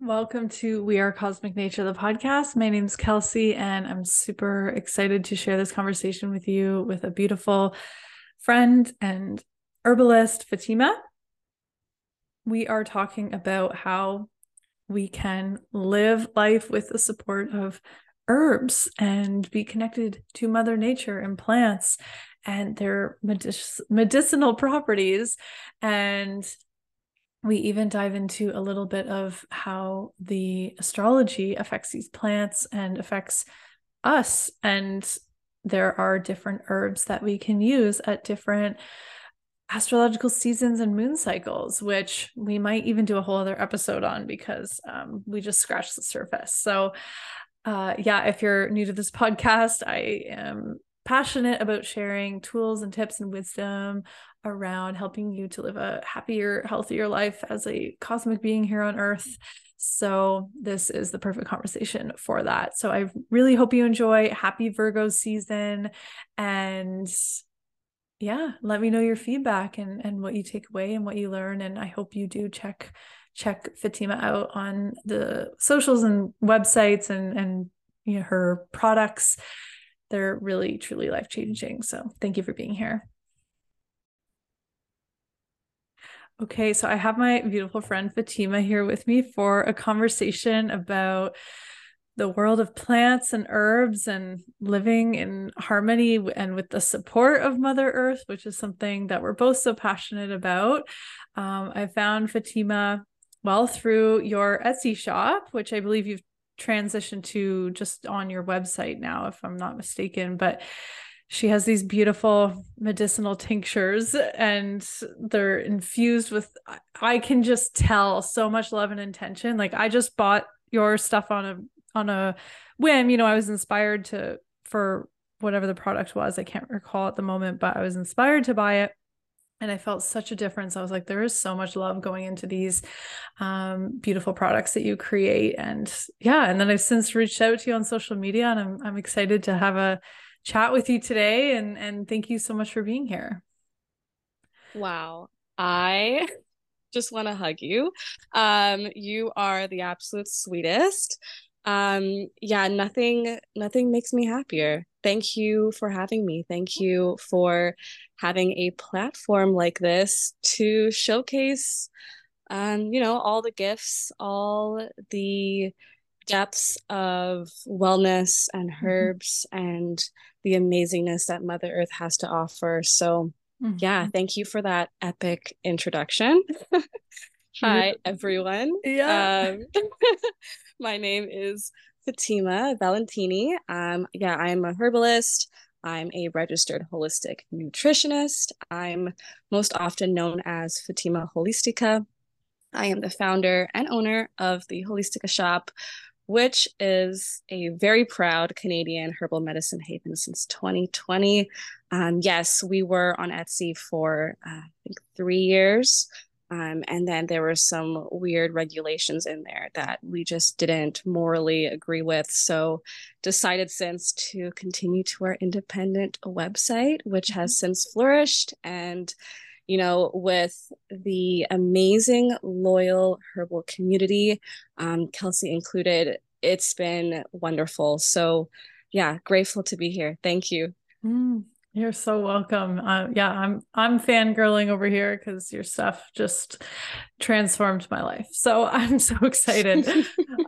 Welcome to We Are Cosmic Nature, the podcast. My name is Kelsey, and I'm super excited to share this conversation with you with a beautiful friend and herbalist, Fatima. We are talking about how we can live life with the support of herbs and be connected to Mother Nature and plants and their medic- medicinal properties and we even dive into a little bit of how the astrology affects these plants and affects us. And there are different herbs that we can use at different astrological seasons and moon cycles, which we might even do a whole other episode on because um, we just scratched the surface. So, uh, yeah, if you're new to this podcast, I am passionate about sharing tools and tips and wisdom around helping you to live a happier, healthier life as a cosmic being here on earth. So, this is the perfect conversation for that. So, I really hope you enjoy. Happy Virgo season. And yeah, let me know your feedback and, and what you take away and what you learn. And I hope you do check check Fatima out on the socials and websites and and you know her products. They're really truly life changing. So thank you for being here. Okay, so I have my beautiful friend Fatima here with me for a conversation about the world of plants and herbs and living in harmony and with the support of Mother Earth, which is something that we're both so passionate about. Um, I found Fatima well through your Etsy shop, which I believe you've transitioned to just on your website now, if I'm not mistaken. But she has these beautiful medicinal tinctures and they're infused with i can just tell so much love and intention. Like i just bought your stuff on a on a whim. You know i was inspired to for whatever the product was. I can't recall at the moment but i was inspired to buy it. And i felt such a difference. I was like there is so much love going into these um, beautiful products that you create. And yeah and then i've since reached out to you on social media and i'm, I'm excited to have a chat with you today and and thank you so much for being here. Wow. I just want to hug you. Um you are the absolute sweetest. Um yeah, nothing nothing makes me happier. Thank you for having me. Thank you for having a platform like this to showcase um you know all the gifts, all the depths of wellness and mm-hmm. herbs mm-hmm. and the amazingness that Mother Earth has to offer. So, mm-hmm. yeah, thank you for that epic introduction. Hi, everyone. Yeah. Um, my name is Fatima Valentini. Um, yeah, I'm a herbalist. I'm a registered holistic nutritionist. I'm most often known as Fatima Holistica. I am the founder and owner of the Holistica shop, which is a very proud Canadian herbal medicine haven since 2020. Um, yes, we were on Etsy for uh, I think three years. Um, and then there were some weird regulations in there that we just didn't morally agree with. So decided since to continue to our independent website, which has mm-hmm. since flourished and you know, with the amazing, loyal herbal community, um, Kelsey included. It's been wonderful. So, yeah, grateful to be here. Thank you. Mm, you're so welcome. Uh, yeah, I'm I'm fangirling over here because your stuff just transformed my life. So I'm so excited.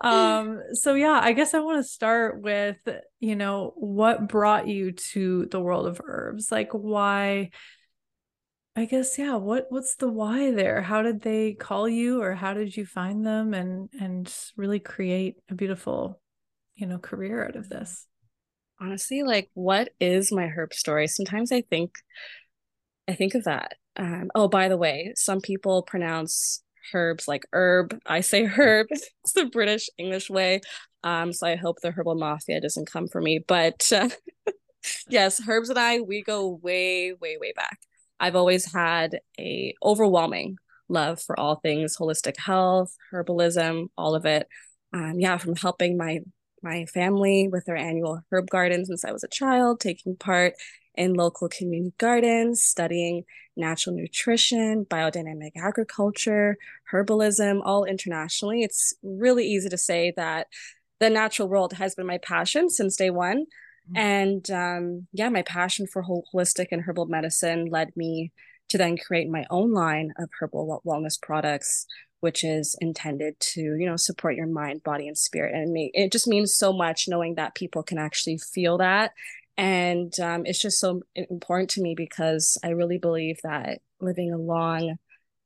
um, so yeah, I guess I want to start with you know what brought you to the world of herbs. Like why I guess yeah. What what's the why there? How did they call you, or how did you find them, and and really create a beautiful, you know, career out of this? Honestly, like, what is my herb story? Sometimes I think, I think of that. Um, oh, by the way, some people pronounce herbs like herb. I say herb. It's the British English way. Um, so I hope the herbal mafia doesn't come for me. But uh, yes, herbs and I, we go way, way, way back. I've always had a overwhelming love for all things holistic health, herbalism, all of it. Um, yeah, from helping my my family with their annual herb garden since I was a child, taking part in local community gardens, studying natural nutrition, biodynamic agriculture, herbalism, all internationally. It's really easy to say that the natural world has been my passion since day one. Mm-hmm. And um, yeah, my passion for holistic and herbal medicine led me to then create my own line of herbal wellness products which is intended to you know support your mind body and spirit and it, it just means so much knowing that people can actually feel that and um, it's just so important to me because i really believe that living a long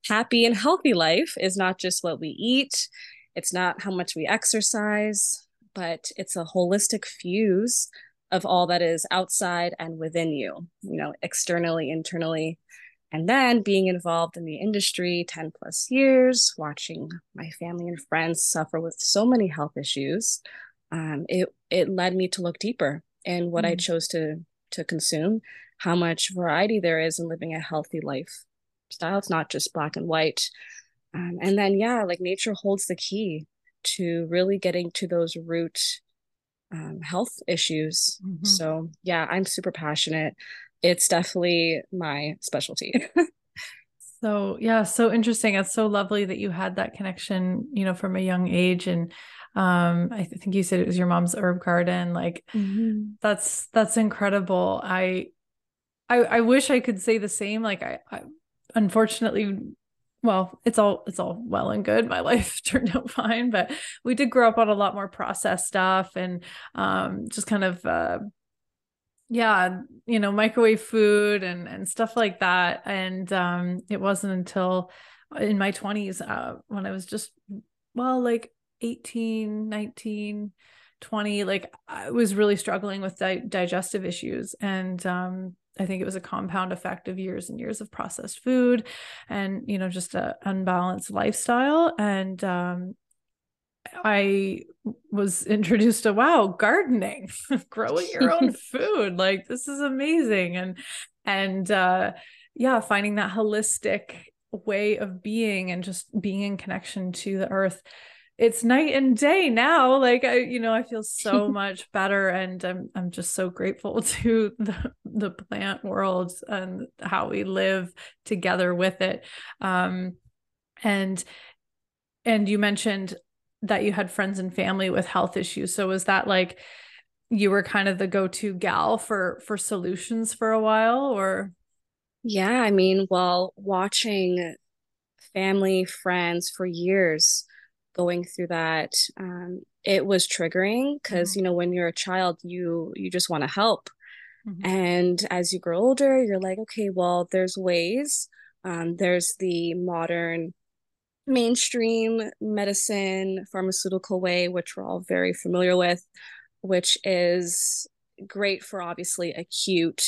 happy and healthy life is not just what we eat it's not how much we exercise but it's a holistic fuse of all that is outside and within you you know externally internally and then being involved in the industry 10 plus years, watching my family and friends suffer with so many health issues, um, it, it led me to look deeper in what mm. I chose to, to consume, how much variety there is in living a healthy lifestyle. It's not just black and white. Um, and then, yeah, like nature holds the key to really getting to those root um, health issues. Mm-hmm. So, yeah, I'm super passionate it's definitely my specialty. so yeah, so interesting. It's so lovely that you had that connection, you know, from a young age. And um, I think you said it was your mom's herb garden. Like mm-hmm. that's that's incredible. I I I wish I could say the same. Like I, I unfortunately well it's all it's all well and good. My life turned out fine but we did grow up on a lot more processed stuff and um, just kind of uh, yeah you know microwave food and and stuff like that. And um it wasn't until in my 20s uh when i was just well like 18 19 20 like i was really struggling with di- digestive issues. And um i think it was a compound effect of years and years of processed food and you know just a unbalanced lifestyle and um I was introduced to wow, gardening, growing your own food. Like this is amazing. And and uh yeah, finding that holistic way of being and just being in connection to the earth. It's night and day now. Like I, you know, I feel so much better and I'm I'm just so grateful to the the plant world and how we live together with it. Um and and you mentioned that you had friends and family with health issues. So was that like you were kind of the go-to gal for for solutions for a while or yeah, I mean, well, watching family, friends for years going through that, um, it was triggering because mm-hmm. you know when you're a child, you you just want to help, mm-hmm. and as you grow older, you're like, okay, well, there's ways. Um, there's the modern mainstream medicine pharmaceutical way which we're all very familiar with which is great for obviously acute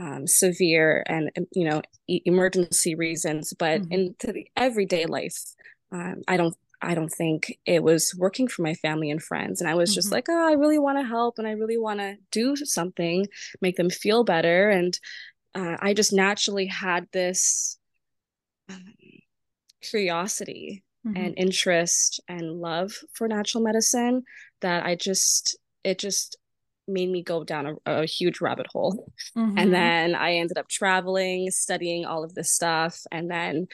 um, severe and you know emergency reasons but mm-hmm. into the everyday life um, i don't i don't think it was working for my family and friends and i was mm-hmm. just like oh i really want to help and i really want to do something make them feel better and uh, i just naturally had this um, curiosity mm-hmm. and interest and love for natural medicine that I just it just made me go down a, a huge rabbit hole. Mm-hmm. And then I ended up traveling, studying all of this stuff, and then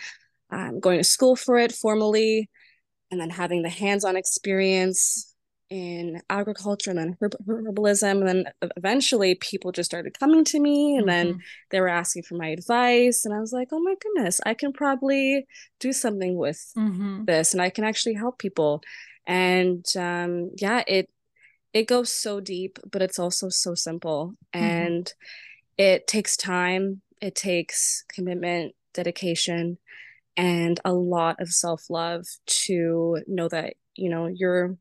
um, going to school for it formally, and then having the hands on experience in agriculture and then herbalism and then eventually people just started coming to me and mm-hmm. then they were asking for my advice and i was like oh my goodness i can probably do something with mm-hmm. this and i can actually help people and um, yeah it it goes so deep but it's also so simple mm-hmm. and it takes time it takes commitment dedication and a lot of self-love to know that you know you're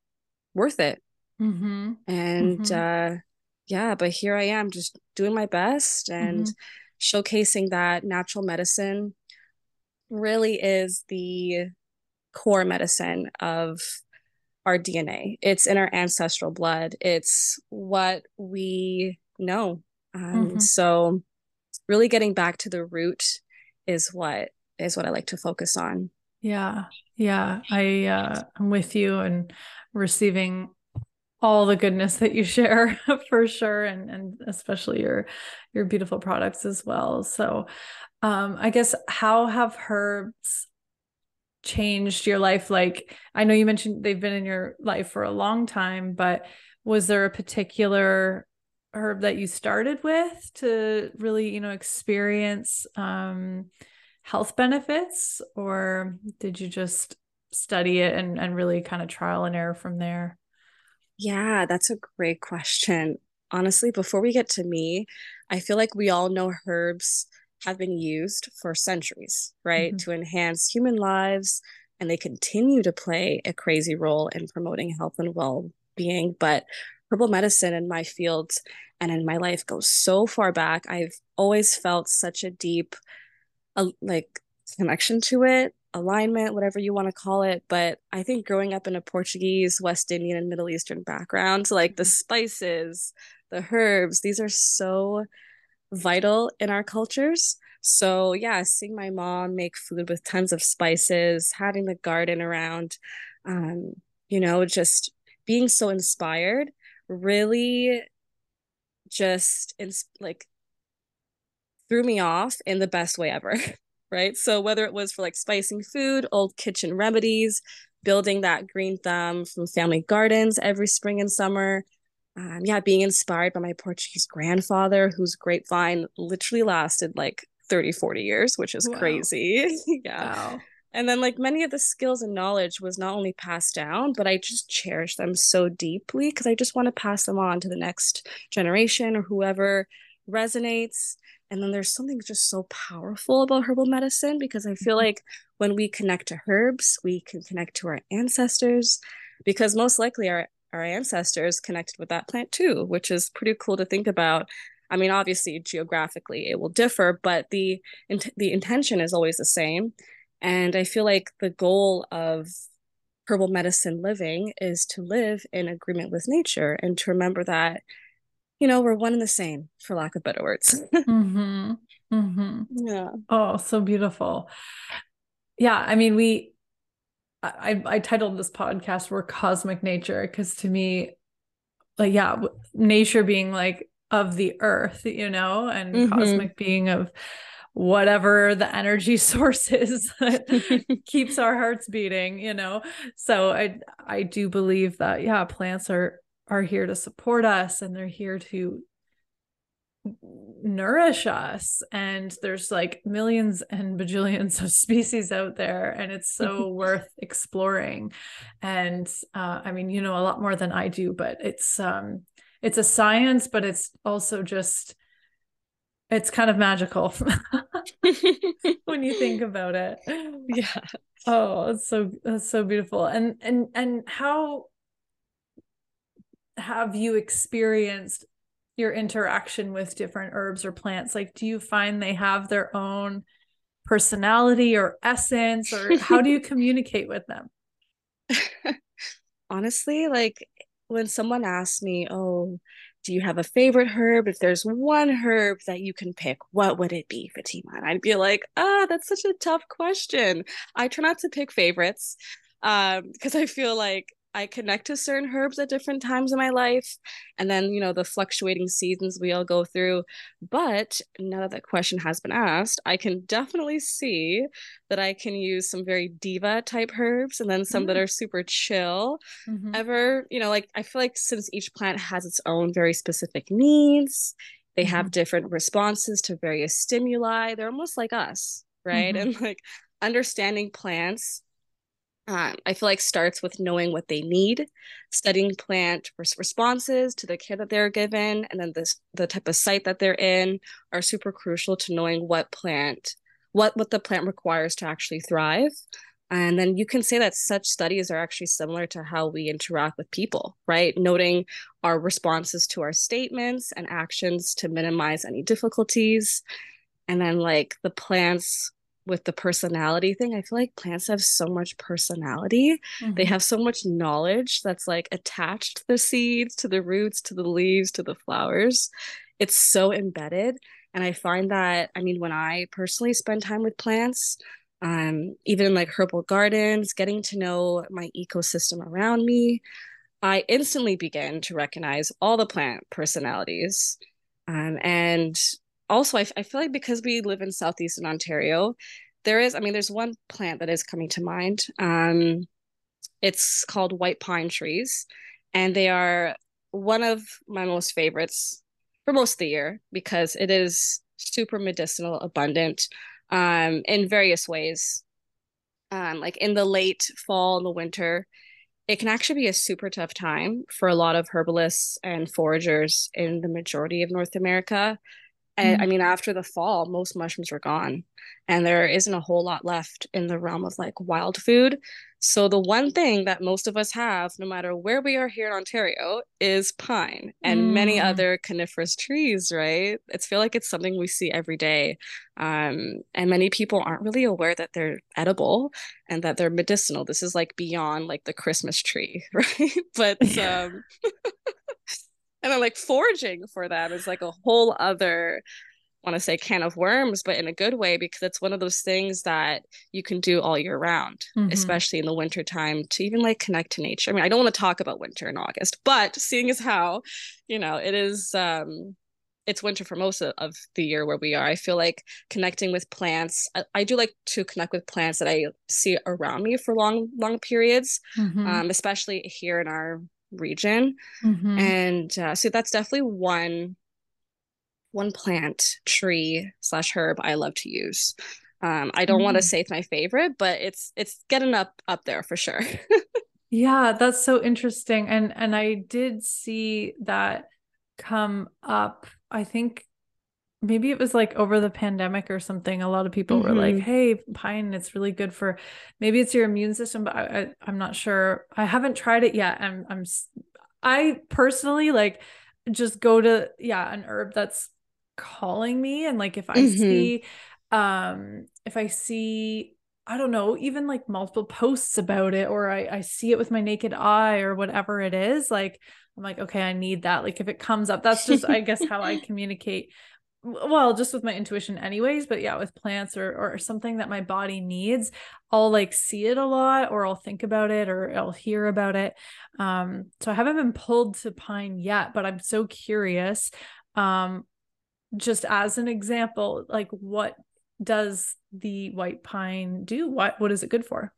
worth it. Mm-hmm. And mm-hmm. uh, yeah, but here I am just doing my best and mm-hmm. showcasing that natural medicine really is the core medicine of our DNA. It's in our ancestral blood. It's what we know. Um, mm-hmm. So really getting back to the root is what is what I like to focus on. Yeah. Yeah. I uh I'm with you and receiving all the goodness that you share for sure and and especially your your beautiful products as well so um i guess how have herbs changed your life like i know you mentioned they've been in your life for a long time but was there a particular herb that you started with to really you know experience um health benefits or did you just study it and, and really kind of trial and error from there yeah, that's a great question. Honestly, before we get to me, I feel like we all know herbs have been used for centuries, right, mm-hmm. to enhance human lives, and they continue to play a crazy role in promoting health and well being. But herbal medicine in my field and in my life goes so far back. I've always felt such a deep, uh, like, connection to it alignment, whatever you want to call it. But I think growing up in a Portuguese, West Indian, and Middle Eastern background, like the mm-hmm. spices, the herbs, these are so vital in our cultures. So, yeah, seeing my mom make food with tons of spices, having the garden around, um, you know, just being so inspired really just in, like threw me off in the best way ever. right? So whether it was for like spicing food, old kitchen remedies, building that green thumb from family gardens every spring and summer. Um, yeah, being inspired by my Portuguese grandfather, whose grapevine literally lasted like 30, 40 years, which is wow. crazy. yeah. Wow. And then, like many of the skills and knowledge was not only passed down, but I just cherish them so deeply because I just want to pass them on to the next generation or whoever resonates. And then there's something just so powerful about herbal medicine because I feel mm-hmm. like when we connect to herbs, we can connect to our ancestors because most likely our, our ancestors connected with that plant too, which is pretty cool to think about. I mean, obviously, geographically it will differ, but the the intention is always the same. And I feel like the goal of herbal medicine living is to live in agreement with nature and to remember that you know, we're one and the same, for lack of better words. mm-hmm. Mm-hmm. Yeah. Oh, so beautiful. Yeah. I mean, we, I, I titled this podcast "We're Cosmic Nature" because to me, like, yeah, nature being like of the earth, you know, and mm-hmm. cosmic being of whatever the energy source is that keeps our hearts beating, you know. So I I do believe that yeah, plants are are here to support us and they're here to nourish us. And there's like millions and bajillions of species out there and it's so worth exploring. And uh, i mean you know a lot more than i do but it's um it's a science but it's also just it's kind of magical when you think about it. Yeah. Oh it's so it's so beautiful. And and and how have you experienced your interaction with different herbs or plants? Like, do you find they have their own personality or essence, or how do you communicate with them? Honestly, like when someone asks me, Oh, do you have a favorite herb? If there's one herb that you can pick, what would it be, Fatima? And I'd be like, ah, oh, that's such a tough question. I try not to pick favorites um because I feel like I connect to certain herbs at different times in my life, and then you know the fluctuating seasons we all go through. But now that that question has been asked, I can definitely see that I can use some very diva type herbs, and then some mm. that are super chill. Mm-hmm. Ever, you know, like I feel like since each plant has its own very specific needs, they mm-hmm. have different responses to various stimuli. They're almost like us, right? Mm-hmm. And like understanding plants um, I feel like starts with knowing what they need, studying plant responses to the care that they're given, and then this the type of site that they're in are super crucial to knowing what plant, what what the plant requires to actually thrive. And then you can say that such studies are actually similar to how we interact with people, right? Noting our responses to our statements and actions to minimize any difficulties. And then, like the plants with the personality thing, I feel like plants have so much personality. Mm-hmm. They have so much knowledge that's like attached to the seeds, to the roots, to the leaves, to the flowers. It's so embedded. And I find that, I mean, when I personally spend time with plants, um, even in like herbal gardens, getting to know my ecosystem around me, I instantly begin to recognize all the plant personalities. Um, and also, I, I feel like because we live in Southeastern Ontario, there is, I mean, there's one plant that is coming to mind. Um, it's called white pine trees, and they are one of my most favorites for most of the year because it is super medicinal, abundant um, in various ways. Um, like in the late fall and the winter, it can actually be a super tough time for a lot of herbalists and foragers in the majority of North America. And mm-hmm. I mean, after the fall, most mushrooms are gone, and there isn't a whole lot left in the realm of like wild food. So the one thing that most of us have, no matter where we are here in Ontario, is pine and mm. many other coniferous trees, right? It's feel like it's something we see every day. Um, and many people aren't really aware that they're edible and that they're medicinal. This is like beyond like the Christmas tree, right? but um and then like foraging for them is like a whole other want to say can of worms, but in a good way because it's one of those things that you can do all year round, mm-hmm. especially in the winter time to even like connect to nature. I mean, I don't want to talk about winter in August, but seeing as how, you know, it is um it's winter for most of, the year where we are. I feel like connecting with plants. I, I, do like to connect with plants that I see around me for long, long periods, mm-hmm. um, especially here in our region. Mm-hmm. And uh, so that's definitely one one plant, tree slash herb I love to use. Um, I don't mm. want to say it's my favorite, but it's it's getting up up there for sure. yeah, that's so interesting. And and I did see that come up. I think maybe it was like over the pandemic or something a lot of people mm-hmm. were like mm-hmm. hey pine it's really good for maybe it's your immune system but I, I am not sure i haven't tried it yet i'm i'm i personally like just go to yeah an herb that's calling me and like if i mm-hmm. see um if i see i don't know even like multiple posts about it or i i see it with my naked eye or whatever it is like i'm like okay i need that like if it comes up that's just i guess how i communicate well just with my intuition anyways but yeah with plants or or something that my body needs i'll like see it a lot or i'll think about it or i'll hear about it. Um so i haven't been pulled to pine yet but i'm so curious um just as an example like what does the white pine do? What what is it good for?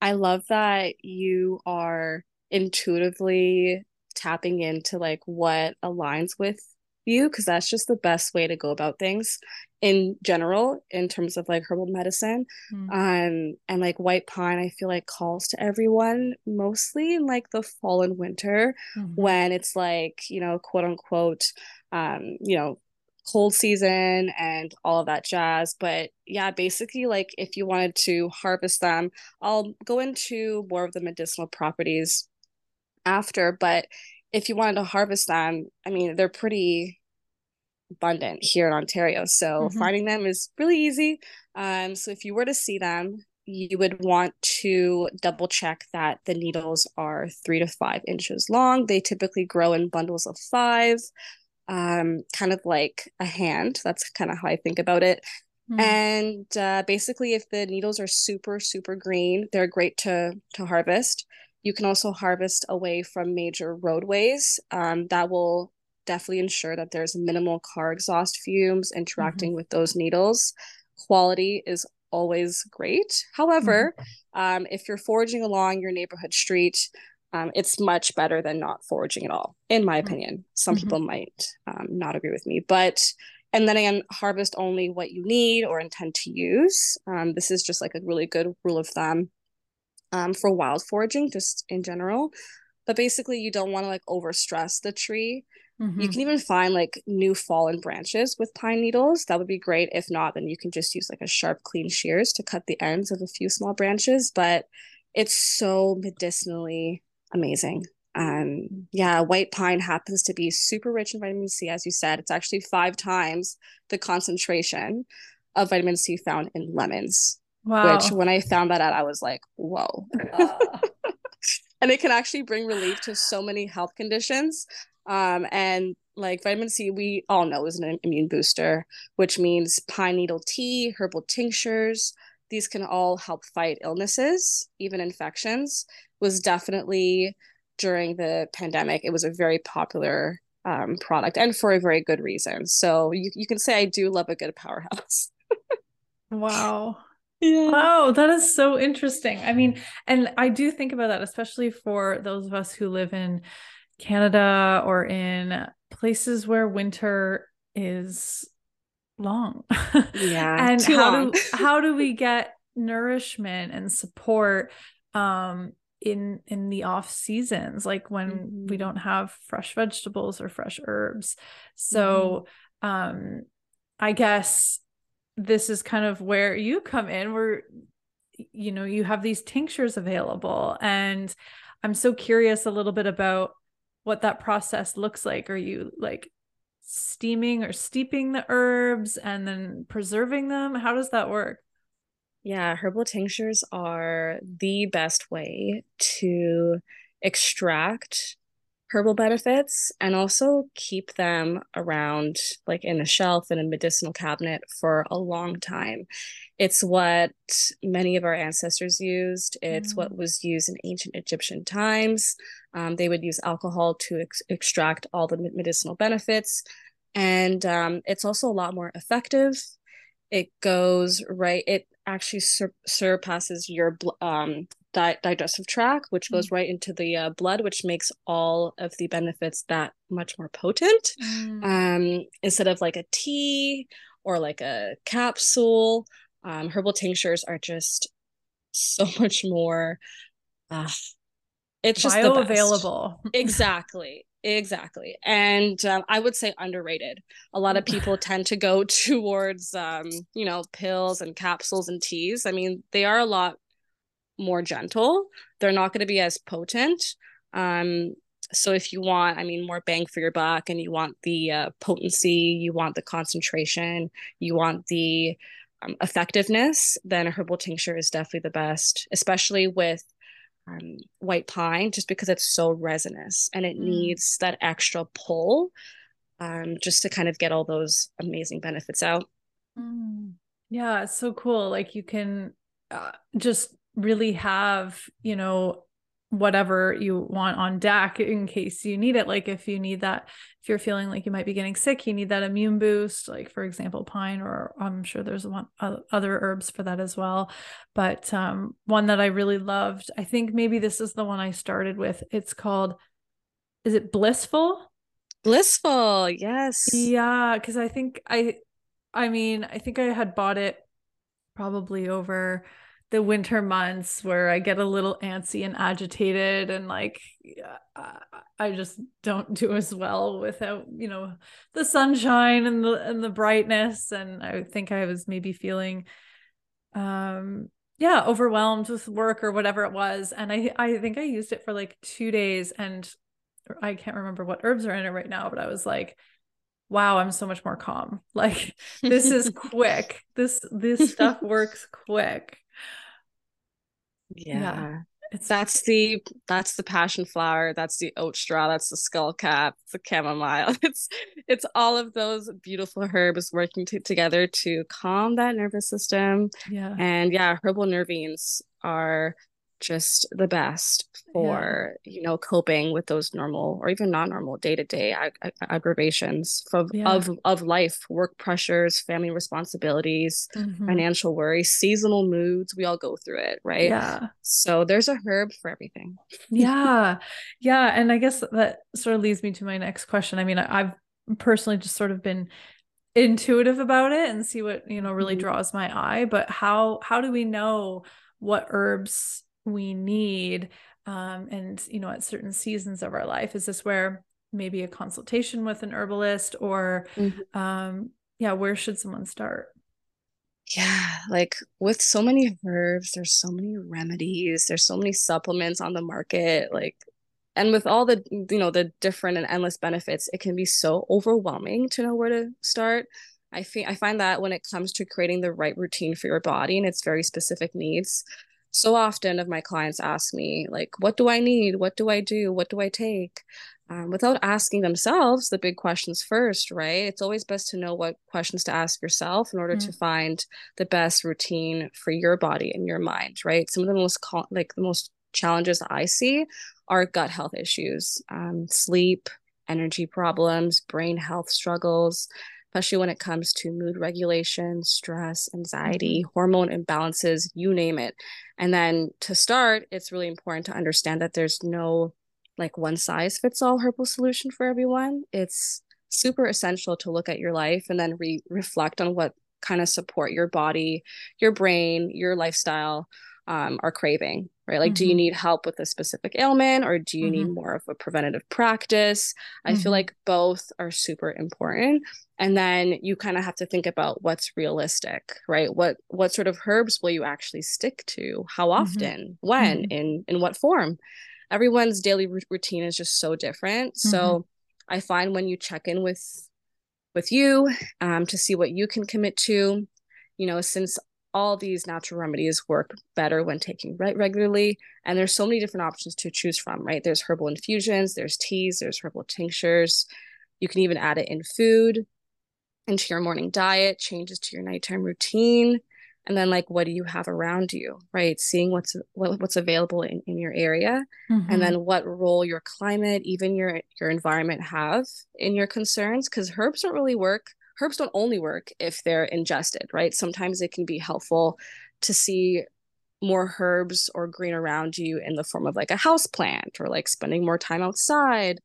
I love that you are intuitively tapping into like what aligns with you because that's just the best way to go about things in general in terms of like herbal medicine mm. um and like white pine i feel like calls to everyone mostly in like the fall and winter mm-hmm. when it's like you know quote unquote um you know cold season and all of that jazz. But yeah, basically, like if you wanted to harvest them, I'll go into more of the medicinal properties after. But if you wanted to harvest them, I mean, they're pretty abundant here in Ontario. So mm-hmm. finding them is really easy. Um, so if you were to see them, you would want to double check that the needles are three to five inches long. They typically grow in bundles of five um, kind of like a hand. That's kind of how I think about it. Mm. And uh, basically, if the needles are super super green, they're great to to harvest. You can also harvest away from major roadways. Um, that will definitely ensure that there's minimal car exhaust fumes interacting mm-hmm. with those needles. Quality is always great. However, mm-hmm. um, if you're foraging along your neighborhood street, um, it's much better than not foraging at all, in my opinion. Some mm-hmm. people might um, not agree with me, but and then again, harvest only what you need or intend to use. Um, this is just like a really good rule of thumb um, for wild foraging, just in general. But basically, you don't want to like overstress the tree. Mm-hmm. You can even find like new fallen branches with pine needles. That would be great. If not, then you can just use like a sharp, clean shears to cut the ends of a few small branches. But it's so medicinally amazing. Um, yeah, white pine happens to be super rich in vitamin C, as you said. It's actually five times the concentration of vitamin C found in lemons. Wow. Which, when I found that out, I was like, whoa. Uh. and it can actually bring relief to so many health conditions. Um, and like vitamin C, we all know is an immune booster, which means pine needle tea, herbal tinctures, these can all help fight illnesses, even infections was definitely during the pandemic, it was a very popular um, product and for a very good reason. So you, you can say I do love a good powerhouse. wow. Yeah. Wow, that is so interesting. I mean, and I do think about that, especially for those of us who live in Canada or in places where winter is long. Yeah. and how long. do how do we get nourishment and support um in in the off seasons like when mm-hmm. we don't have fresh vegetables or fresh herbs so mm-hmm. um i guess this is kind of where you come in where you know you have these tinctures available. And i'm so curious a little bit about what that process looks like. Are you like steaming or steeping the herbs and then preserving them? How does that work? Yeah, herbal tinctures are the best way to extract herbal benefits and also keep them around like in a shelf in a medicinal cabinet for a long time. It's what many of our ancestors used. It's mm. what was used in ancient Egyptian times. Um, they would use alcohol to ex- extract all the medicinal benefits. And um, it's also a lot more effective. It goes right, it actually sur- surpasses your um, di- digestive tract, which goes mm. right into the uh, blood, which makes all of the benefits that much more potent. Mm. Um, instead of like a tea or like a capsule, um, herbal tinctures are just so much more. Uh, it's just bioavailable. exactly. Exactly. And um, I would say underrated. A lot of people tend to go towards, um, you know, pills and capsules and teas. I mean, they are a lot more gentle, they're not going to be as potent. Um, so if you want, I mean, more bang for your buck and you want the uh, potency, you want the concentration, you want the um, effectiveness, then a herbal tincture is definitely the best, especially with um, white pine just because it's so resinous and it mm. needs that extra pull um, just to kind of get all those amazing benefits out. Mm. Yeah, it's so cool. Like you can uh, just really have, you know, whatever you want on deck in case you need it. Like if you need that, if you're feeling like you might be getting sick, you need that immune boost, like for example, pine, or I'm sure there's one other herbs for that as well. But um, one that I really loved, I think maybe this is the one I started with. It's called, is it Blissful? Blissful, yes. Yeah, because I think I, I mean, I think I had bought it probably over the winter months where I get a little antsy and agitated and like I just don't do as well without you know the sunshine and the and the brightness. And I think I was maybe feeling um yeah overwhelmed with work or whatever it was. And I I think I used it for like 2 days and I can't remember what herbs are in it right now but I was like wow i'm so much more calm. Like this is quick. This this stuff works quick yeah. yeah. It's that's the that's the passion flower, that's the oat straw, that's the skull cap, it's the chamomile. It's it's all of those beautiful herbs working t- together to calm that nervous system. Yeah. And yeah, herbal nervines are just the best for yeah. you know coping with those normal or even non-normal day-to-day ag- aggravations of, yeah. of of life work pressures family responsibilities mm-hmm. financial worries seasonal moods we all go through it right yeah so there's a herb for everything yeah yeah and i guess that sort of leads me to my next question i mean i've personally just sort of been intuitive about it and see what you know really mm-hmm. draws my eye but how how do we know what herbs we need um, and you know at certain seasons of our life is this where maybe a consultation with an herbalist or mm-hmm. um, yeah where should someone start yeah like with so many herbs there's so many remedies there's so many supplements on the market like and with all the you know the different and endless benefits it can be so overwhelming to know where to start i think i find that when it comes to creating the right routine for your body and its very specific needs so often of my clients ask me like what do i need? What do i do? What do i take? Um, without asking themselves the big questions first right? It's always best to know what questions to ask yourself in order mm-hmm. to find the best routine for your body and your mind right? Some of the most co- like the most challenges I see are gut health issues, um, sleep, energy problems, brain health struggles, especially when it comes to mood regulation, stress, anxiety, mm-hmm. hormone imbalances, you name it. And then to start, it's really important to understand that there's no like one size fits all herbal solution for everyone. It's super essential to look at your life and then re- reflect on what kind of support your body, your brain, your lifestyle um, are craving, right? Like, mm-hmm. do you mm-hmm. need help with a specific ailment or do you mm-hmm. need more of a preventative practice? I mm-hmm. feel like both are super important. And then you kind of have to think about what's realistic, right? What what sort of herbs will you actually stick to? How mm-hmm. often? When? Mm-hmm. In in what form? Everyone's daily r- routine is just so different. So I find when you check in with with you um, to see what you can commit to, you know, since all these natural remedies work better when taken right regularly and there's so many different options to choose from right? There's herbal infusions there's teas there's herbal tinctures. You can even add it in food into your morning diet changes to your nighttime routine and then like what do you have around you right? Seeing what's what, what's available in, in your area mm-hmm. and then what role your climate even your your environment have in your concerns because herbs don't really work herbs don't only work if they're ingested right sometimes it can be helpful to see more herbs or green around you in the form of like a house plant or like spending more time outside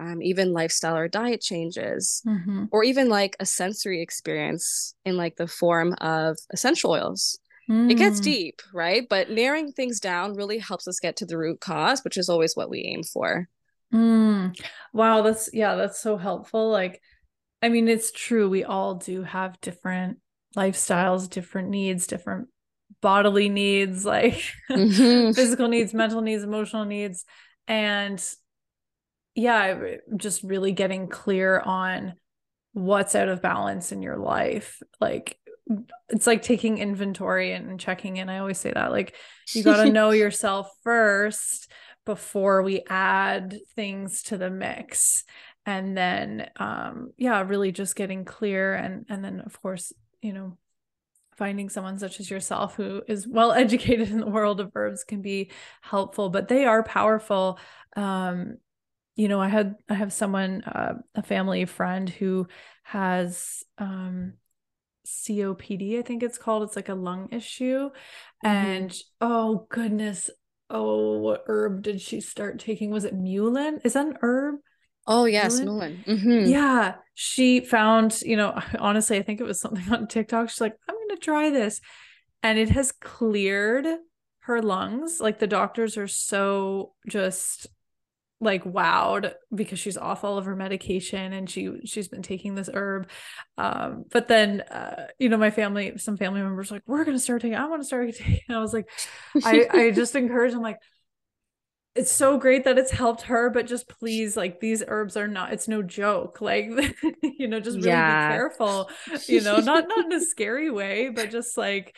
um, even lifestyle or diet changes, mm-hmm. or even like a sensory experience in like the form of essential oils. Mm. It gets mm. deep, right? But narrowing things down really helps us get to the root cause, which is always what we aim for. Mm. Wow, that's yeah, that's so helpful. Like, I mean, it's true. We all do have different lifestyles, different needs, different bodily needs, like mm-hmm. physical needs, mental needs, emotional needs. And yeah, just really getting clear on what's out of balance in your life. Like it's like taking inventory and checking in. I always say that. Like you got to know yourself first before we add things to the mix. And then um yeah, really just getting clear and and then of course, you know, finding someone such as yourself who is well educated in the world of herbs can be helpful, but they are powerful. Um you know, I had I have someone, uh, a family friend who has um, COPD, I think it's called. It's like a lung issue, mm-hmm. and oh goodness, oh, what herb did she start taking? Was it mullein? Is that an herb? Oh yes, mullein. Mm-hmm. Yeah, she found. You know, honestly, I think it was something on TikTok. She's like, I'm gonna try this, and it has cleared her lungs. Like the doctors are so just like wowed because she's off all of her medication and she she's been taking this herb um but then uh you know my family some family members like we're gonna start taking i want to start taking and i was like i i just encourage them like it's so great that it's helped her but just please like these herbs are not it's no joke. Like you know just really yeah. be careful you know not not in a scary way but just like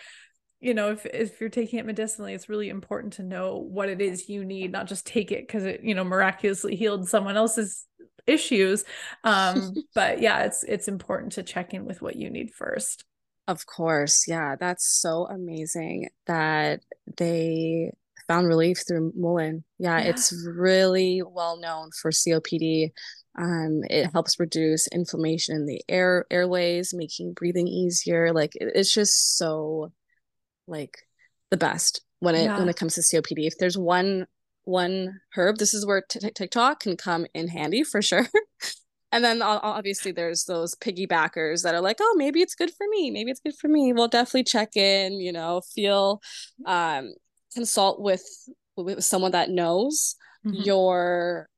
you know if if you're taking it medicinally it's really important to know what it is you need not just take it because it you know miraculously healed someone else's issues. Um but yeah it's it's important to check in with what you need first. Of course. Yeah that's so amazing that they found relief through mullein yeah, yeah. it's really well known for copd um, it helps reduce inflammation in the air airways making breathing easier like it, it's just so like the best when it yeah. when it comes to COPD. If there's one one herb, this is where TikTok can come in handy for sure. and then obviously there's those piggybackers that are like, oh, maybe it's good for me. Maybe it's good for me. We'll definitely check in. You know, feel um, consult with with someone that knows mm-hmm. your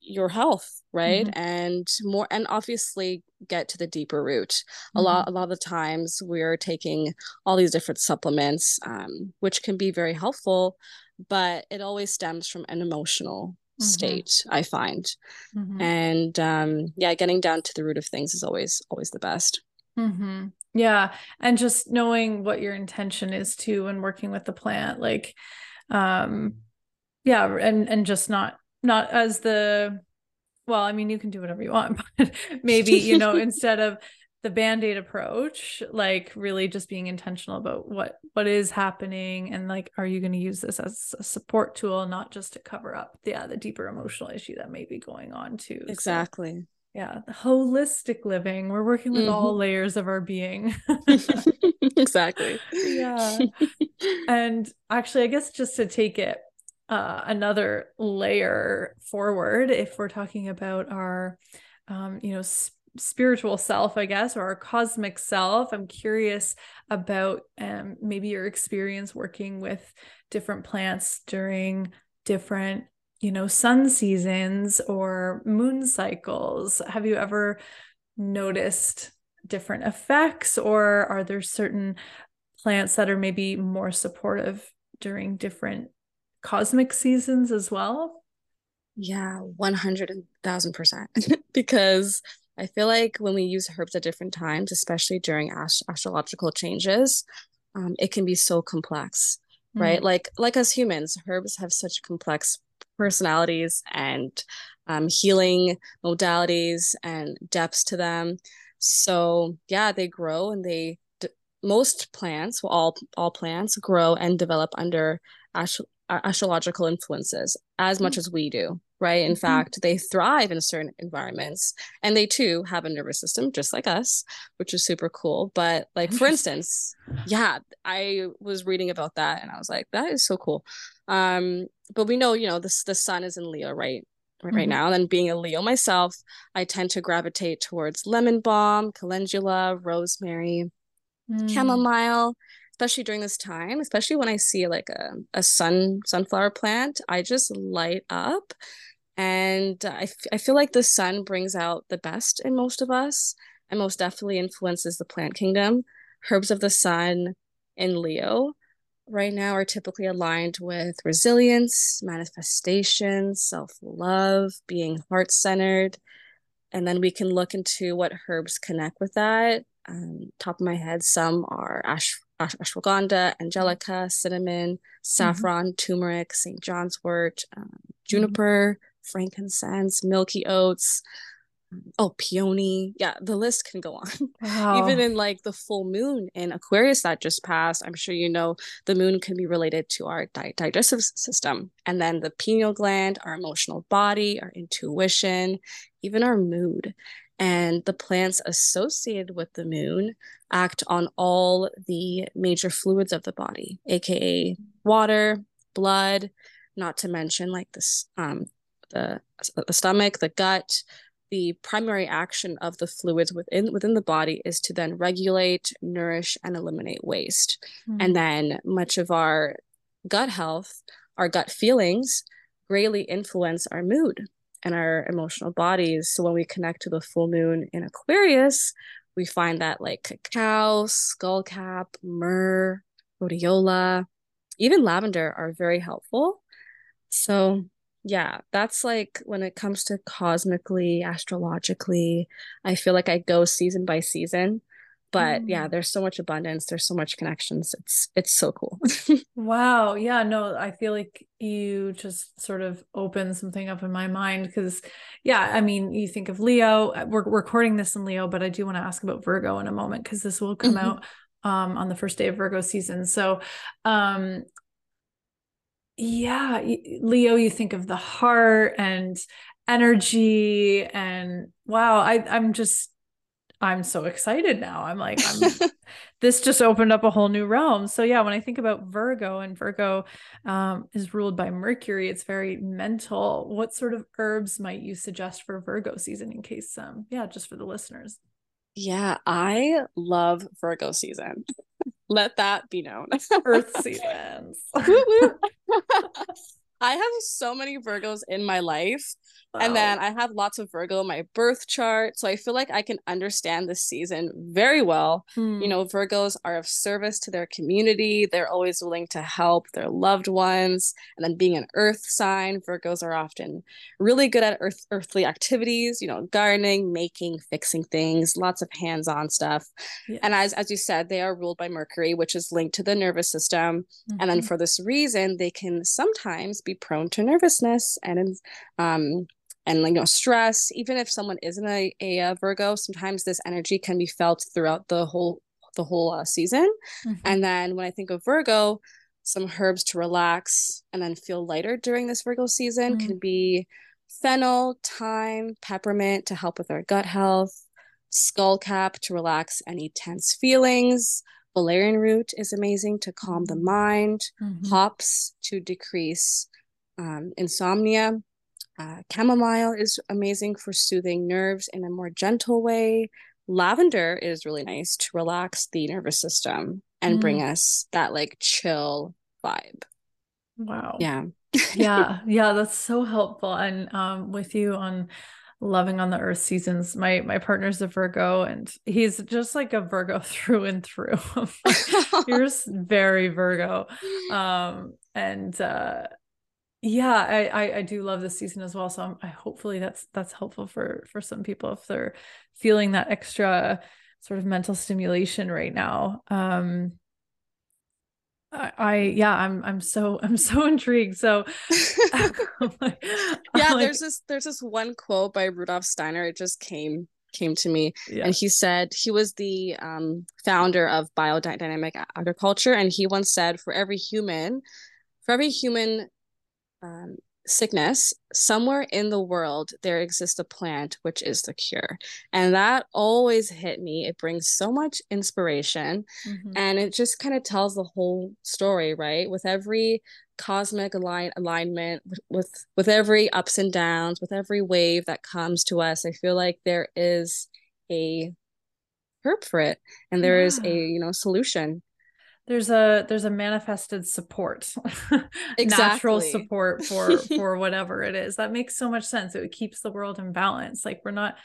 your health right mm-hmm. and more and obviously get to the deeper root mm-hmm. a lot a lot of the times we're taking all these different supplements um, which can be very helpful but it always stems from an emotional mm-hmm. state i find mm-hmm. and um, yeah getting down to the root of things is always always the best mm-hmm. yeah and just knowing what your intention is too when working with the plant like um yeah and and just not not as the well i mean you can do whatever you want but maybe you know instead of the band-aid approach like really just being intentional about what what is happening and like are you going to use this as a support tool not just to cover up yeah the deeper emotional issue that may be going on too exactly so, yeah holistic living we're working with mm-hmm. all layers of our being exactly yeah and actually i guess just to take it uh, another layer forward if we're talking about our um, you know sp- spiritual self, I guess, or our cosmic self. I'm curious about um, maybe your experience working with different plants during different, you know, sun seasons or moon cycles. Have you ever noticed different effects, or are there certain plants that are maybe more supportive during different cosmic seasons as well? Yeah, 100,000%. because I feel like when we use herbs at different times, especially during ast- astrological changes, um, it can be so complex, mm. right? Like like as humans, herbs have such complex personalities and um, healing modalities and depths to them. So yeah, they grow and they most plants, well, all all plants grow and develop under ast- astrological influences as much mm. as we do right? In mm-hmm. fact, they thrive in certain environments and they too have a nervous system just like us, which is super cool. But like for instance, yeah, I was reading about that and I was like, that is so cool. Um, but we know, you know, this the sun is in Leo, right? Right, mm-hmm. now. And being a Leo myself, I tend to gravitate towards lemon balm, calendula, rosemary, mm. chamomile, especially during this time, especially when I see like a, a sun sunflower plant, I just light up and I, f- I feel like the sun brings out the best in most of us and most definitely influences the plant kingdom. Herbs of the sun in Leo right now are typically aligned with resilience, manifestation, self love, being heart centered. And then we can look into what herbs connect with that. Um, top of my head, some are ash- ash- ashwagandha, angelica, cinnamon, saffron, mm-hmm. turmeric, St. John's wort, um, juniper, frankincense, milky oats, oh peony yeah the list can go on wow. even in like the full moon in aquarius that just passed i'm sure you know the moon can be related to our di- digestive system and then the pineal gland our emotional body our intuition even our mood and the plants associated with the moon act on all the major fluids of the body aka water blood not to mention like this um the, the stomach, the gut, the primary action of the fluids within within the body is to then regulate, nourish, and eliminate waste. Mm-hmm. And then much of our gut health, our gut feelings, greatly influence our mood and our emotional bodies. So when we connect to the full moon in Aquarius, we find that like cacao, skullcap, myrrh, rhodiola, even lavender are very helpful. So yeah, that's like when it comes to cosmically, astrologically, I feel like I go season by season. But mm. yeah, there's so much abundance, there's so much connections. It's it's so cool. wow. Yeah, no, I feel like you just sort of opened something up in my mind because yeah, I mean, you think of Leo, uh, we're recording this in Leo, but I do want to ask about Virgo in a moment because this will come mm-hmm. out um on the first day of Virgo season. So um yeah leo you think of the heart and energy and wow i i'm just i'm so excited now i'm like i'm this just opened up a whole new realm so yeah when i think about virgo and virgo um, is ruled by mercury it's very mental what sort of herbs might you suggest for virgo season in case um yeah just for the listeners yeah i love virgo season let that be known. Earth seasons. I have so many Virgos in my life. Wow. And then I have lots of Virgo in my birth chart. So I feel like I can understand this season very well. Hmm. You know, Virgos are of service to their community. They're always willing to help their loved ones. And then being an earth sign, Virgos are often really good at earth earthly activities, you know, gardening, making, fixing things, lots of hands-on stuff. Yes. And as as you said, they are ruled by Mercury, which is linked to the nervous system. Mm-hmm. And then mm-hmm. for this reason, they can sometimes be prone to nervousness and um and like you know stress even if someone isn't a, a, a virgo sometimes this energy can be felt throughout the whole the whole uh, season mm-hmm. and then when i think of virgo some herbs to relax and then feel lighter during this virgo season mm-hmm. can be fennel thyme peppermint to help with our gut health skullcap to relax any tense feelings valerian root is amazing to calm the mm-hmm. mind mm-hmm. hops to decrease um, insomnia uh, chamomile is amazing for soothing nerves in a more gentle way. Lavender is really nice to relax the nervous system and mm. bring us that like chill vibe. Wow. Yeah. yeah. Yeah. That's so helpful. And um, with you on loving on the earth seasons, my my partner's a Virgo and he's just like a Virgo through and through. You're very Virgo. Um, and uh yeah I, I, I do love this season as well so I'm, i hopefully that's that's helpful for for some people if they're feeling that extra sort of mental stimulation right now um I, I yeah i'm i'm so i'm so intrigued so yeah like, there's this there's this one quote by rudolf steiner it just came came to me yeah. and he said he was the um, founder of biodynamic agriculture and he once said for every human for every human um, sickness, somewhere in the world there exists a plant which is the cure. And that always hit me. It brings so much inspiration mm-hmm. and it just kind of tells the whole story, right? With every cosmic align alignment with with every ups and downs, with every wave that comes to us, I feel like there is a herb for it and there yeah. is a you know solution there's a there's a manifested support exactly. natural support for for whatever it is. That makes so much sense. It keeps the world in balance. Like we're not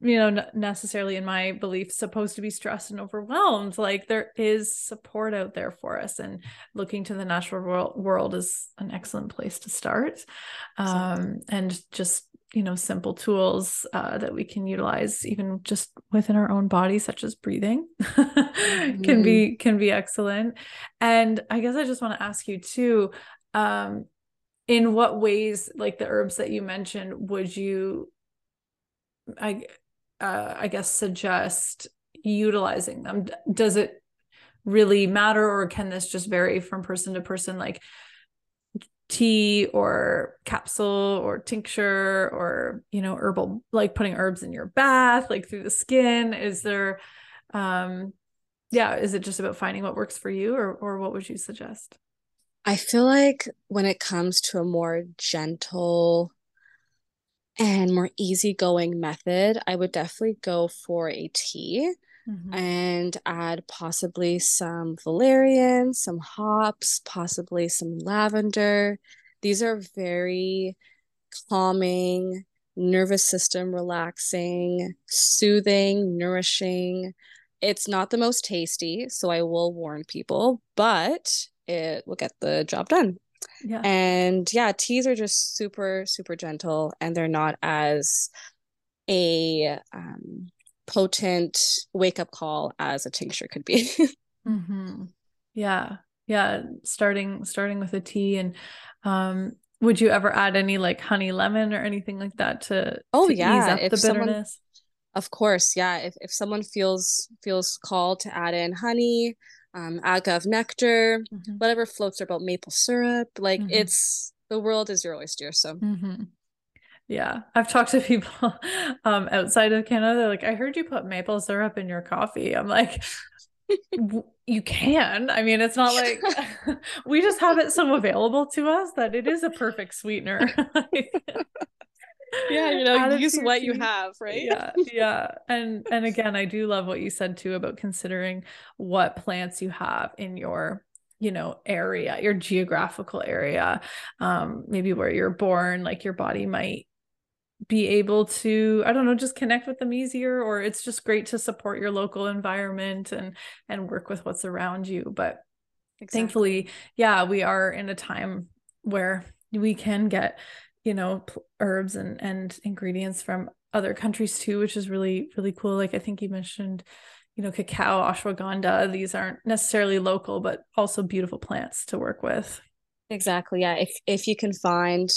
you know necessarily in my belief supposed to be stressed and overwhelmed like there is support out there for us and looking to the natural world, world is an excellent place to start. Um, and just you know simple tools uh, that we can utilize even just within our own body such as breathing mm-hmm. can be can be excellent. And i guess i just want to ask you too um, in what ways like the herbs that you mentioned would you i uh, i guess suggest utilizing them? Does it really matter or can this just vary from person to person like tea or capsule or tincture or you know herbal like putting herbs in your bath like through the skin? Is there um yeah is it just about finding what works for you or or what would you suggest? I feel like when it comes to a more gentle and more easygoing method i would definitely go for a tea mm-hmm. and add possibly some valerian, some hops, possibly some lavender. These are very calming, nervous system relaxing, soothing, nourishing. It's not the most tasty, so I will warn people, but it will get the job done. Yeah. And yeah, teas are just super, super gentle and they're not as a um, potent wake up call as a tincture could be. mm-hmm. Yeah. Yeah. Starting starting with a tea and um would you ever add any like honey lemon or anything like that to oh to yeah if the bitterness? Someone, of course, yeah. If if someone feels feels called to add in honey, um, agave nectar, mm-hmm. whatever floats their boat, maple syrup, like mm-hmm. it's the world is your oyster. So mm-hmm. Yeah, I've talked to people um, outside of Canada. They're like, I heard you put maple syrup in your coffee. I'm like, you can. I mean, it's not like we just have it so available to us that it is a perfect sweetener. Yeah, you know, use what you have, right? Yeah, yeah. And and again, I do love what you said too about considering what plants you have in your you know area your geographical area um maybe where you're born like your body might be able to i don't know just connect with them easier or it's just great to support your local environment and and work with what's around you but exactly. thankfully yeah we are in a time where we can get you know herbs and and ingredients from other countries too which is really really cool. Like i think you mentioned you know cacao ashwagandha these aren't necessarily local but also beautiful plants to work with. Exactly yeah. If if you can find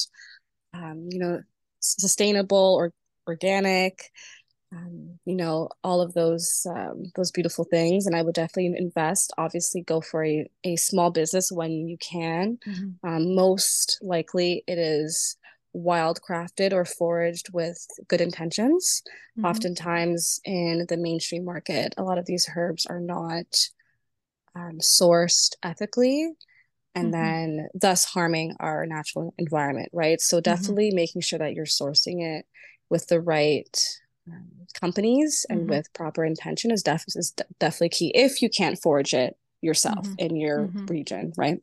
um you know sustainable or organic um, you know all of those um, those beautiful things and i would definitely invest. Obviously go for a, a small business when you can. Mm-hmm. um, most likely it is wild crafted or foraged with good intentions mm-hmm. oftentimes in the mainstream market a lot of these herbs are not um, sourced ethically and mm-hmm. then thus harming our natural environment right so mm-hmm. definitely making sure that you're sourcing it with the right um, companies and mm-hmm. with proper intention is, def- is de- definitely key if you can't forage it yourself mm-hmm. in your mm-hmm. region right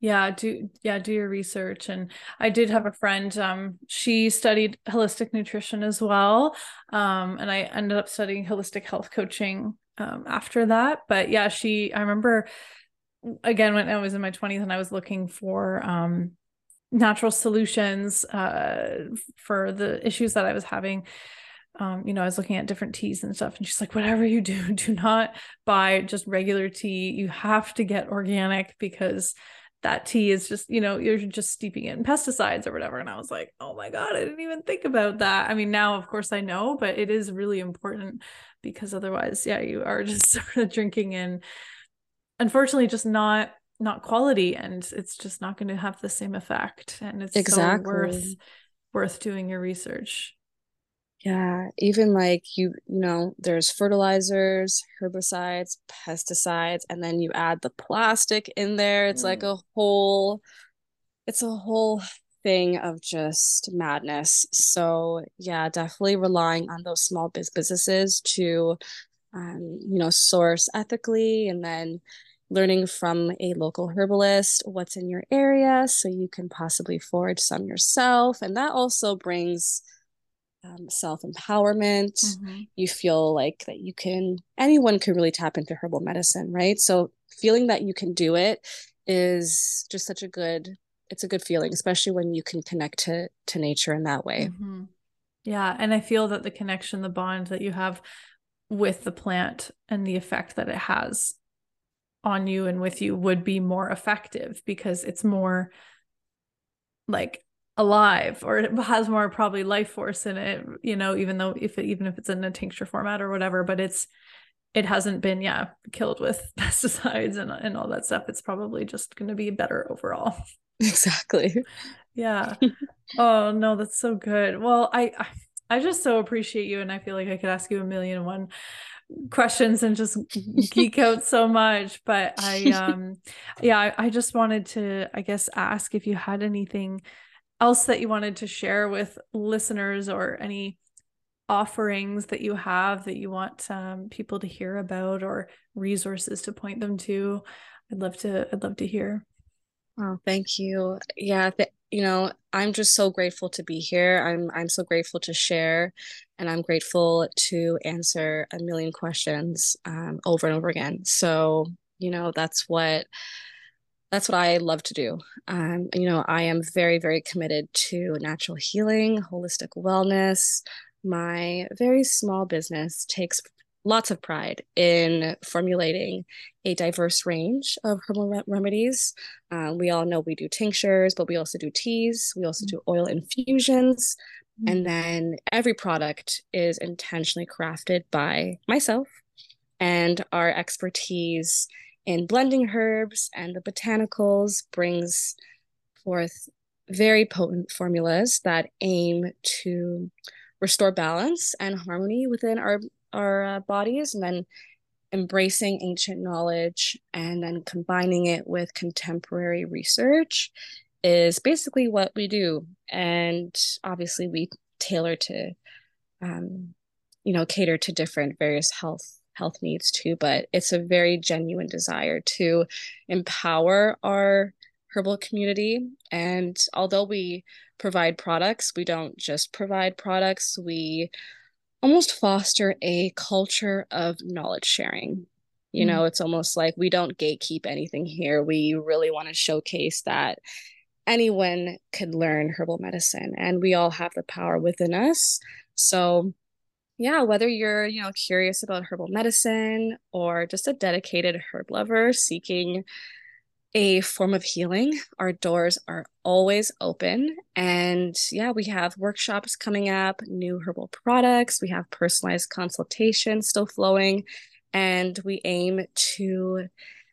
yeah do yeah do your research and i did have a friend um she studied holistic nutrition as well um and i ended up studying holistic health coaching um after that but yeah she i remember again when i was in my 20s and i was looking for um natural solutions uh for the issues that i was having um, you know, I was looking at different teas and stuff, and she's like, whatever you do, do not buy just regular tea. You have to get organic because that tea is just, you know, you're just steeping it in pesticides or whatever. And I was like, oh my God, I didn't even think about that. I mean, now, of course, I know, but it is really important because otherwise, yeah, you are just sort of drinking in, unfortunately, just not not quality and it's just not going to have the same effect and it's exactly. so worth worth doing your research yeah, even like you, you know, there's fertilizers, herbicides, pesticides, and then you add the plastic in there. It's mm. like a whole, it's a whole thing of just madness. So yeah, definitely relying on those small biz- businesses to, um, you know, source ethically, and then learning from a local herbalist what's in your area, so you can possibly forage some yourself, and that also brings um, self empowerment. Mm-hmm. You feel like that you can, anyone can really tap into herbal medicine, right? So feeling that you can do it is just such a good, it's a good feeling, especially when you can connect to to nature in that way. Mm-hmm. Yeah, and I feel that the connection, the bond that you have with the plant and the effect that it has on you and with you would be more effective because it's more like alive or it has more probably life force in it you know even though if it, even if it's in a tincture format or whatever but it's it hasn't been yeah killed with pesticides and, and all that stuff. It's probably just going to be better overall. Exactly. Yeah. Oh no that's so good. Well I, I i just so appreciate you and i feel like i could ask you a million and one questions and just geek out so much but i um yeah I, I just wanted to i guess ask if you had anything else that you wanted to share with listeners or any offerings that you have that you want um, people to hear about or resources to point them to? I'd love to i'd love to hear. Oh thank you. Yeah th- you know i'm just so grateful to be here. I'm i'm so grateful to share and i'm grateful to answer a million questions um, over and over again. So you know that's what that's what I love to do. Um, you know, I am very, very committed to natural healing, holistic wellness. My very small business takes lots of pride in formulating a diverse range of herbal remedies. Um, we all know we do tinctures, but we also do teas, we also mm-hmm. do oil infusions. Mm-hmm. And then every product is intentionally crafted by myself and our expertise in blending herbs and the botanicals brings forth very potent formulas that aim to restore balance and harmony within our our uh, bodies and then embracing ancient knowledge and then combining it with contemporary research is basically what we do. And obviously we tailor to um, you know cater to different various health health needs too, but it's a very genuine desire to empower our herbal community. And although we provide products, we don't just provide products, we almost foster a culture of knowledge sharing. You mm-hmm. know, it's almost like we don't gatekeep anything here. We really want to showcase that anyone could learn herbal medicine and we all have the power within us. So yeah, whether you're, you know, curious about herbal medicine or just a dedicated herb lover seeking a form of healing. Our doors are always open. And yeah, we have workshops coming up, new herbal products, we have personalized consultation still flowing, and we aim to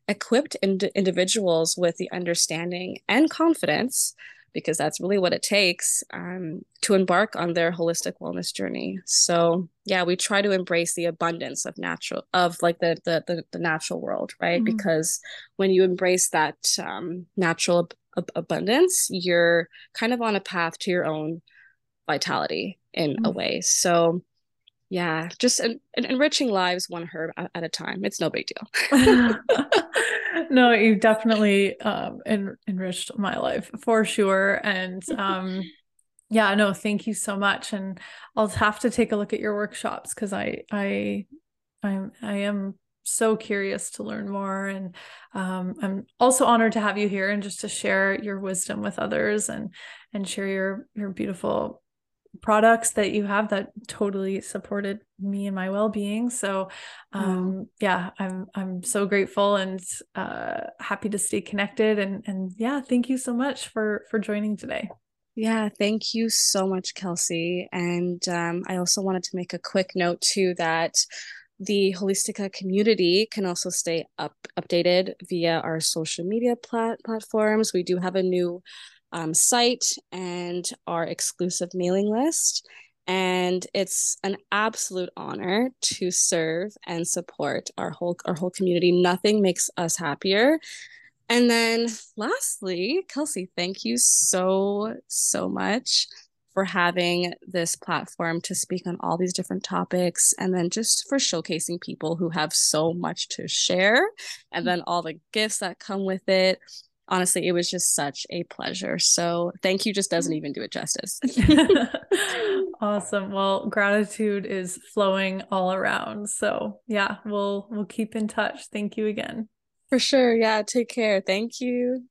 equip ind- individuals with the understanding and confidence because that's really what it takes um, to embark on their holistic wellness journey. So yeah, we try to embrace the abundance of natural of like the the the, the natural world, right? Mm-hmm. Because when you embrace that um, natural ab- abundance, you're kind of on a path to your own vitality in mm-hmm. a way. So yeah, just en- enriching lives one herb at a time. It's no big deal. no, you've definitely um, en- enriched my life for sure. And um, yeah, no, thank you so much. And I'll have to take a look at your workshops because I, I, I'm, I am so curious to learn more. And um, I'm also honored to have you here and just to share your wisdom with others and and share your your beautiful products that you have that totally supported me and my well-being so um yeah i'm i'm so grateful and uh happy to stay connected and and yeah thank you so much for for joining today yeah, thank you so much, Kelsey. And um, I also wanted to make a quick note too that the Holistika community can also stay up updated via our social media plat- platforms. We do have a new um, site and our exclusive mailing list. And it's an absolute honor to serve and support our whole our whole community. Nothing makes us happier. And then lastly, Kelsey, thank you so, so much for having this platform to speak on all these different topics and then just for showcasing people who have so much to share and then all the gifts that come with it honestly, it was just such a pleasure. So thank you just doesn't mm-hmm. even do it justice. awesome. Well, gratitude is flowing all around. So yeah, we'll we'll keep in touch. Thank you again. For sure. Yeah. Take care. Thank you.